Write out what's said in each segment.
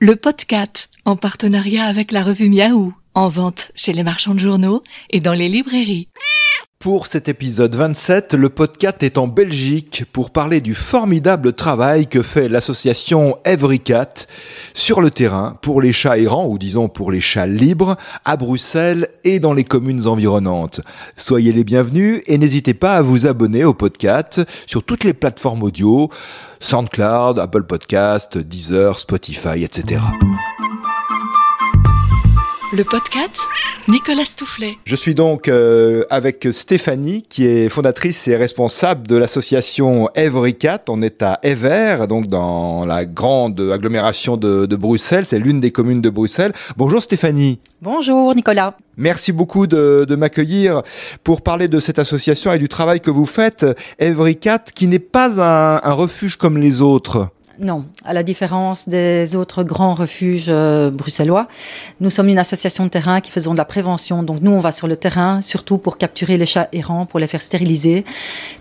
Le podcast, en partenariat avec la revue Miaou, en vente chez les marchands de journaux et dans les librairies. Pour cet épisode 27, le podcast est en Belgique pour parler du formidable travail que fait l'association Every Cat sur le terrain pour les chats errants, ou disons pour les chats libres, à Bruxelles et dans les communes environnantes. Soyez les bienvenus et n'hésitez pas à vous abonner au podcast sur toutes les plateformes audio, SoundCloud, Apple Podcast, Deezer, Spotify, etc. Le podcast, Nicolas Stoufflet. Je suis donc euh, avec Stéphanie, qui est fondatrice et responsable de l'association Every Cat. On est à Ever, donc dans la grande agglomération de, de Bruxelles. C'est l'une des communes de Bruxelles. Bonjour Stéphanie. Bonjour Nicolas. Merci beaucoup de, de m'accueillir pour parler de cette association et du travail que vous faites. Every Cat, qui n'est pas un, un refuge comme les autres. Non, à la différence des autres grands refuges euh, bruxellois, nous sommes une association de terrain qui faisons de la prévention. Donc nous, on va sur le terrain, surtout pour capturer les chats errants, pour les faire stériliser,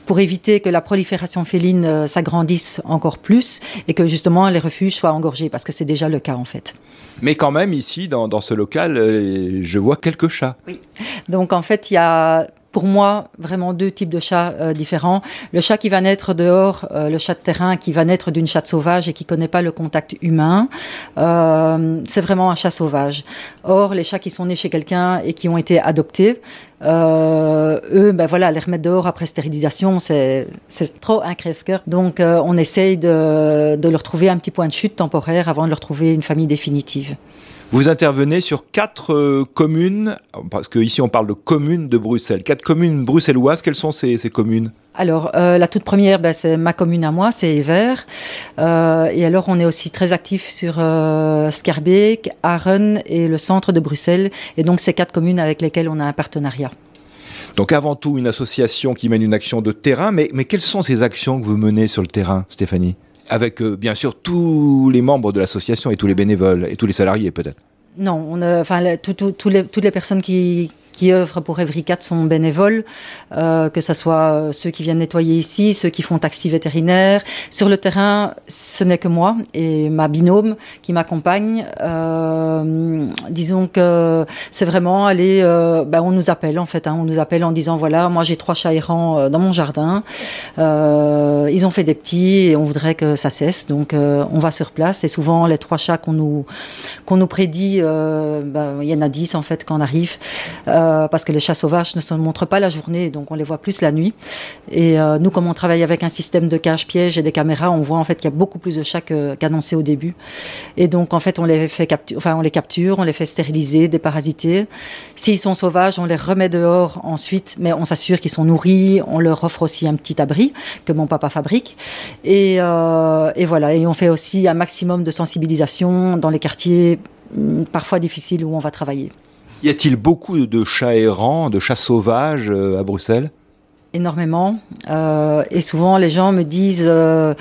pour éviter que la prolifération féline euh, s'agrandisse encore plus et que justement les refuges soient engorgés, parce que c'est déjà le cas en fait. Mais quand même, ici, dans, dans ce local, euh, je vois quelques chats. Oui. Donc en fait, il y a pour moi vraiment deux types de chats euh, différents. Le chat qui va naître dehors, euh, le chat de terrain qui va naître d'une chatte sauvage et qui connaît pas le contact humain, euh, c'est vraiment un chat sauvage. Or, les chats qui sont nés chez quelqu'un et qui ont été adoptés, eux, ben voilà, les remettre dehors après stérilisation, c'est trop un crève-cœur. Donc, on essaye de, de leur trouver un petit point de chute temporaire avant de leur trouver une famille définitive. Vous intervenez sur quatre euh, communes, parce qu'ici on parle de communes de Bruxelles, quatre communes bruxelloises. Quelles sont ces, ces communes? Alors, euh, la toute première, ben, c'est ma commune à moi, c'est Ever. Euh, et alors, on est aussi très actif sur euh, Scarbeck, Aren et le centre de Bruxelles. Et donc, ces quatre communes avec lesquelles on a un partenariat. Donc avant tout, une association qui mène une action de terrain, mais, mais quelles sont ces actions que vous menez sur le terrain, Stéphanie? Avec euh, bien sûr tous les membres de l'association et tous les bénévoles et tous les salariés peut-être. Non, enfin, toutes les personnes qui, qui œuvrent pour Evricat sont bénévoles, euh, que ce soit euh, ceux qui viennent nettoyer ici, ceux qui font taxi vétérinaire. Sur le terrain, ce n'est que moi et ma binôme qui m'accompagne. Euh, disons que c'est vraiment aller, euh, ben, on nous appelle en fait, hein, on nous appelle en disant voilà, moi j'ai trois chats errants euh, dans mon jardin, ils ont fait des petits et on voudrait que ça cesse, donc on va sur place. Et souvent les trois chats qu'on nous qu'on nous prédit, ben, il y en a dix en fait quand on arrive, euh, parce que les chats sauvages ne se montrent pas la journée, donc on les voit plus la nuit. Et euh, nous, comme on travaille avec un système de cache-piège et des caméras, on voit en fait qu'il y a beaucoup plus de chats qu'annoncé au début. Et donc en fait, on les fait capture, enfin on les capture, on les fait stériliser, déparasiter. S'ils sont sauvages, on les remet dehors ensuite, mais on s'assure qu'ils sont nourris. On leur offre aussi un petit abri que mon papa fabrique. Et, euh, et voilà. Et on fait aussi un maximum de sensibilisation dans les quartiers hum, parfois difficiles où on va travailler. Y a-t-il beaucoup de chats errants, de chats sauvages euh, à Bruxelles? Énormément. Euh, et souvent, les gens me disent euh,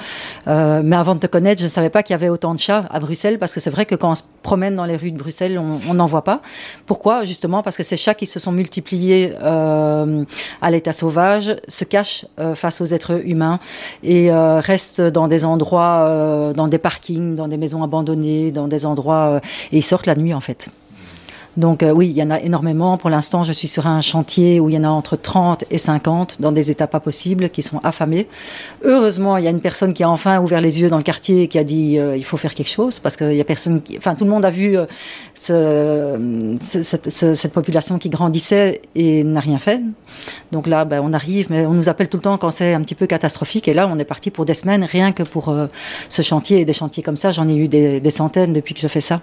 Mais avant de te connaître, je ne savais pas qu'il y avait autant de chats à Bruxelles, parce que c'est vrai que quand on se promène dans les rues de Bruxelles, on n'en voit pas. Pourquoi? Justement parce que ces chats qui se sont multipliés à l'état sauvage se cachent face aux êtres humains et restent dans des endroits, dans des parkings, dans des maisons abandonnées, dans des endroits. et ils sortent la nuit, en fait. Donc euh, oui, il y en a énormément. Pour l'instant, je suis sur un chantier où il y en a entre 30 et 50 dans des états pas possibles qui sont affamés. Heureusement, il y a une personne qui a enfin ouvert les yeux dans le quartier et qui a dit euh, il faut faire quelque chose parce qu'il y a personne qui... Enfin, tout le monde a vu euh, ce- ce- cette, ce- cette population qui grandissait et n'a rien fait. Donc là, ben, on arrive, mais on nous appelle tout le temps quand c'est un petit peu catastrophique. Et là, on est parti pour des semaines rien que pour euh, ce chantier et des chantiers comme ça. J'en ai eu des, des centaines depuis que je fais ça.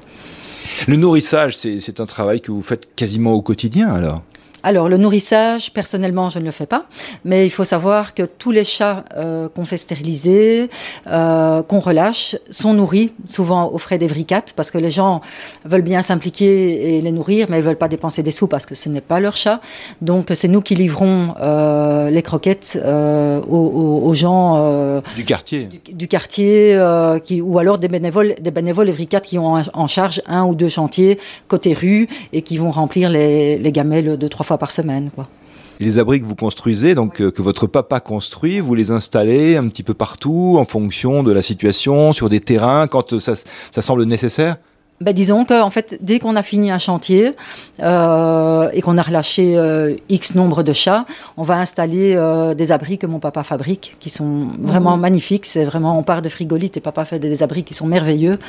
Le nourrissage, c'est un travail que vous faites quasiment au quotidien alors? Alors, le nourrissage, personnellement, je ne le fais pas, mais il faut savoir que tous les chats euh, qu'on fait stériliser, euh, qu'on relâche, sont nourris, souvent aux frais des vricates, parce que les gens veulent bien s'impliquer et les nourrir, mais ils veulent pas dépenser des sous parce que ce n'est pas leur chat. Donc, c'est nous qui livrons euh, les croquettes euh, aux, aux- gens euh, Du quartier du, du quartier, euh, qui, ou alors des bénévoles, des bénévoles évricates qui ont en, en charge un ou deux chantiers côté rue et qui vont remplir les, les gamelles deux trois fois par semaine. Les abris que vous construisez, donc que votre papa construit, vous les installez un petit peu partout en fonction de la situation, sur des terrains, quand ça, ça semble nécessaire? Ben, disons qu'en fait, dès qu'on a fini un chantier euh, et qu'on a relâché euh, X nombre de chats, on va installer euh, des abris que mon papa fabrique, qui sont vraiment mhm. magnifiques. C'est vraiment, on part de frigolite et papa fait des, abris qui sont merveilleux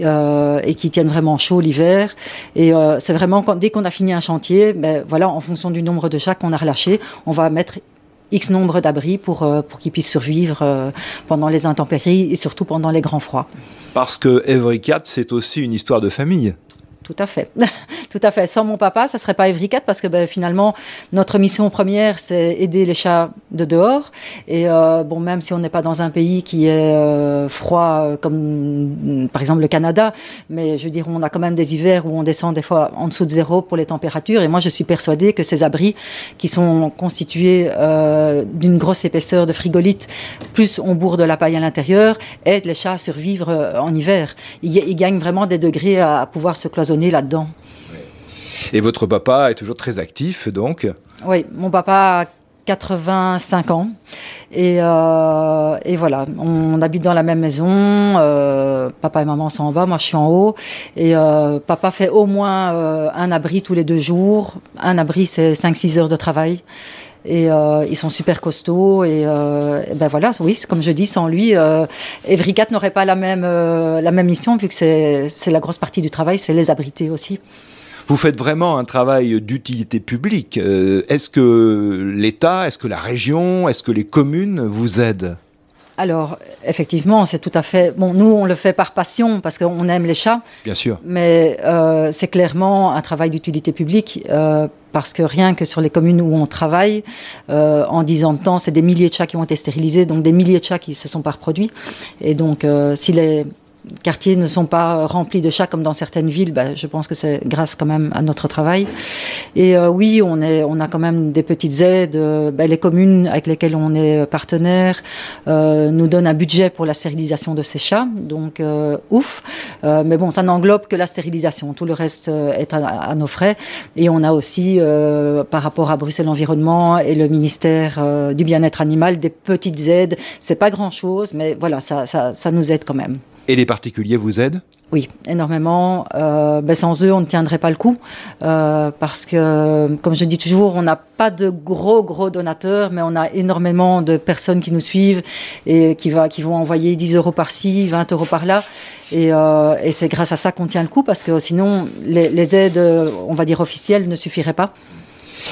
et qui tiennent vraiment chaud l'hiver. Et c'est vraiment quand, dès qu'on a fini un chantier, ben, voilà, en fonction du nombre de chats qu'on a relâché, on va mettre X nombre d'abris pour, pour qu'ils puissent survivre pendant les intempéries et surtout pendant les grands froids. Parce que Every Cat, c'est aussi une histoire de famille. Tout à fait. Tout à fait. Sans mon papa, ça serait pas Every Cat parce que ben, finalement, notre mission première, c'est aider les chats de dehors. Et euh, bon, même si on n'est pas dans un pays qui est euh, froid euh, comme par exemple le Canada, mais je veux dire, on a quand même des hivers où on descend des fois en dessous de zéro pour les températures. Et moi, je suis persuadée que ces abris qui sont constitués d'une grosse épaisseur de frigolite, plus on bourre de la paille à l'intérieur, aident les chats à survivre en hiver. Ils gagnent vraiment des degrés à pouvoir se cloisonner là-dedans. Et votre papa est toujours très actif, donc Oui, mon papa a 85 ans. Et, euh, et, voilà, on habite dans la même maison. Euh, papa et maman sont en bas, moi je suis en haut. Et euh, papa fait au moins un abri tous les deux jours. Un abri, c'est 5-6 heures de travail. Et ils sont super costauds. Et, ben voilà, oui, comme je dis, sans lui, euh, Evricat n'aurait pas la même, la même mission, vu que c'est la grosse partie du travail, c'est les abriter aussi. Vous faites vraiment un travail d'utilité publique. Euh, est-ce que l'État, est-ce que la région, est-ce que les communes vous aident? Alors, effectivement, c'est tout à fait. Bon, nous, on le fait par passion parce qu'on aime les chats. Bien sûr. Mais euh, c'est clairement un travail d'utilité publique. Euh, parce que rien que sur les communes où on travaille, en dix ans de temps, c'est des milliers de chats qui ont été stérilisés, donc des milliers de chats qui se sont pas reproduits. Et donc, si les quartiers ne sont pas remplis de chats comme dans certaines villes, bah, je pense que c'est grâce quand même à notre travail. Et euh, oui, on, a quand même des petites aides. Euh, bah, les communes avec lesquelles on est partenaire euh, nous donnent un budget pour la stérilisation de ces chats, donc ouf. mais bon, ça n'englobe que la stérilisation. Tout le reste est à, nos frais. Et on a aussi, par rapport à Bruxelles Environnement et le ministère du bien-être animal, des petites aides. C'est pas grand-chose, mais voilà, ça nous aide quand même. Et les particuliers vous aident? Oui, énormément. Euh, ben sans eux, on ne tiendrait pas le coup euh, parce que, comme je dis toujours, on n'a pas de gros gros donateurs, mais on a énormément de personnes qui nous suivent et qui va vont envoyer 10 euros par-ci, 20 euros par-là, et, euh, et c'est grâce à ça qu'on tient le coup parce que sinon les aides, on va dire officielles, ne suffiraient pas.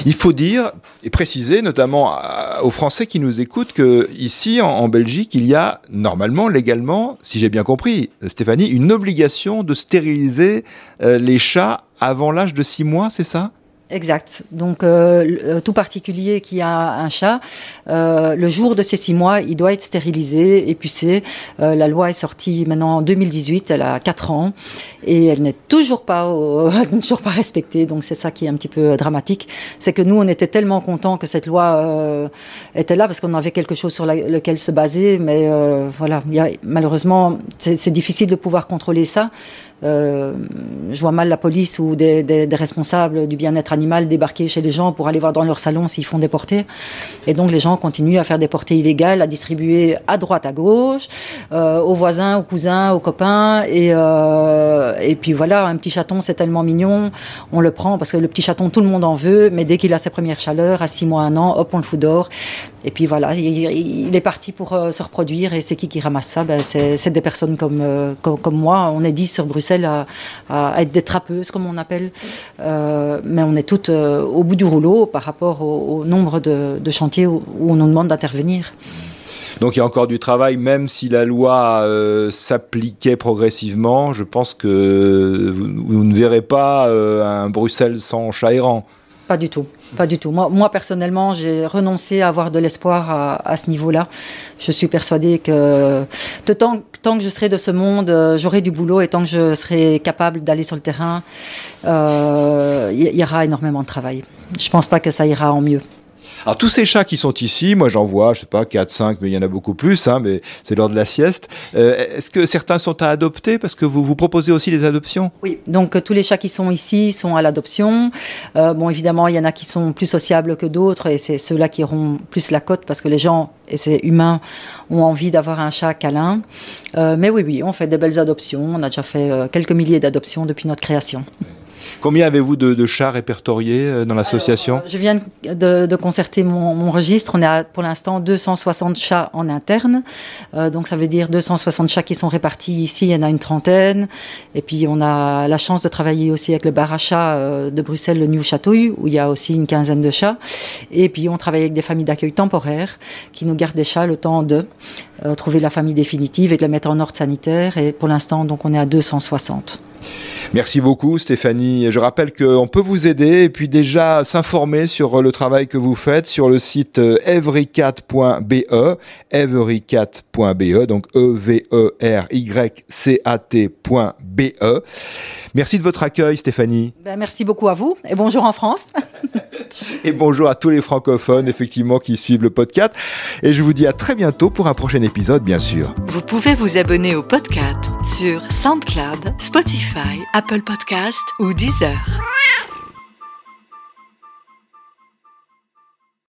Il faut dire et préciser, notamment aux Français qui nous écoutent, que ici, en, Belgique, il y a normalement, légalement, si j'ai bien compris, Stéphanie, une obligation de stériliser euh, les chats avant l'âge de 6 mois, c'est ça? Exact. Donc, euh, euh, tout particulier qui a un chat, euh, le jour de ses six mois, il doit être stérilisé, épicé. Euh, la loi est sortie maintenant en 2018, elle a quatre ans et elle n'est toujours pas, toujours pas respectée. Donc, c'est ça qui est un petit peu dramatique. C'est que nous, on était tellement contents que cette loi euh, était là parce qu'on avait quelque chose sur lequel se baser. Mais voilà, y a, malheureusement, c'est difficile de pouvoir contrôler ça. Euh, je vois mal la police ou des, des, des responsables du bien-être animal débarquer chez les gens pour aller voir dans leur salon s'ils font des portées. Et donc les gens continuent à faire des portées illégales, à distribuer à droite, à gauche, euh, aux voisins, aux cousins, aux copains. Et, euh, et puis voilà, un petit chaton, c'est tellement mignon, on le prend parce que le petit chaton, tout le monde en veut, mais dès qu'il a ses premières chaleurs, à six mois, un an, hop, on le fout dehors. Et puis voilà, il, est parti pour euh, se reproduire. Et c'est qui qui ramasse ça ben, C'est des personnes comme, euh, comme, comme, moi. On est dit sur Bruxelles à, être des trappeuses, comme on appelle. Euh, mais on est toutes au bout du rouleau par rapport au, nombre de, chantiers où, on nous demande d'intervenir. Donc il y a encore du travail, même si la loi s'appliquait progressivement. Je pense que vous, ne verrez pas un Bruxelles sans chat errant. Pas du tout, pas du tout. Moi, moi personnellement, j'ai renoncé à avoir de l'espoir à, ce niveau-là. Je suis persuadée que tant, que je serai de ce monde, euh, j'aurai du boulot et tant que je serai capable d'aller sur le terrain, il euh, y, y, aura énormément de travail. Je ne pense pas que ça ira en mieux. Alors tous ces chats qui sont ici, moi j'en vois, je sais pas, 4, 5, mais il y en a beaucoup plus, hein, mais c'est l'heure de la sieste. Euh, Est-ce que certains sont à adopter? Parce que vous vous proposez aussi des adoptions Oui, donc tous les chats qui sont ici sont à l'adoption. Euh, bon, évidemment, il y en a qui sont plus sociables que d'autres, et c'est ceux-là qui auront plus la cote, parce que les gens, et c'est humain, ont envie d'avoir un chat câlin. Euh, mais oui, oui, on fait des belles adoptions. On a déjà fait quelques milliers d'adoptions depuis notre création. Combien avez-vous de, de chats répertoriés euh, dans l'association Alors, Je viens de, de concerter mon, mon registre. On est à, pour l'instant 260 chats en interne. Euh, donc ça veut dire 260 chats qui sont répartis ici. Il y en a une trentaine. Et puis on a la chance de travailler aussi avec le bar à chats euh, de Bruxelles, le New Chatouille, où il y a aussi une quinzaine de chats. Et puis on travaille avec des familles d'accueil temporaires qui nous gardent des chats le temps de euh, trouver la famille définitive et de la mettre en ordre sanitaire. Et pour l'instant, donc on est à 260. Merci beaucoup Stéphanie. Je rappelle qu'on peut vous aider et puis déjà s'informer sur le travail que vous faites sur le site euh, everycat.be, everycat.be, donc e v e t.be. Merci de votre accueil Stéphanie Ben, merci beaucoup à vous et bonjour en France. et bonjour à tous les francophones effectivement qui suivent le podcast et je vous dis à très bientôt pour un prochain épisode bien sûr. Vous pouvez vous abonner au podcast sur SoundCloud, Spotify, Apple Podcast ou Deezer.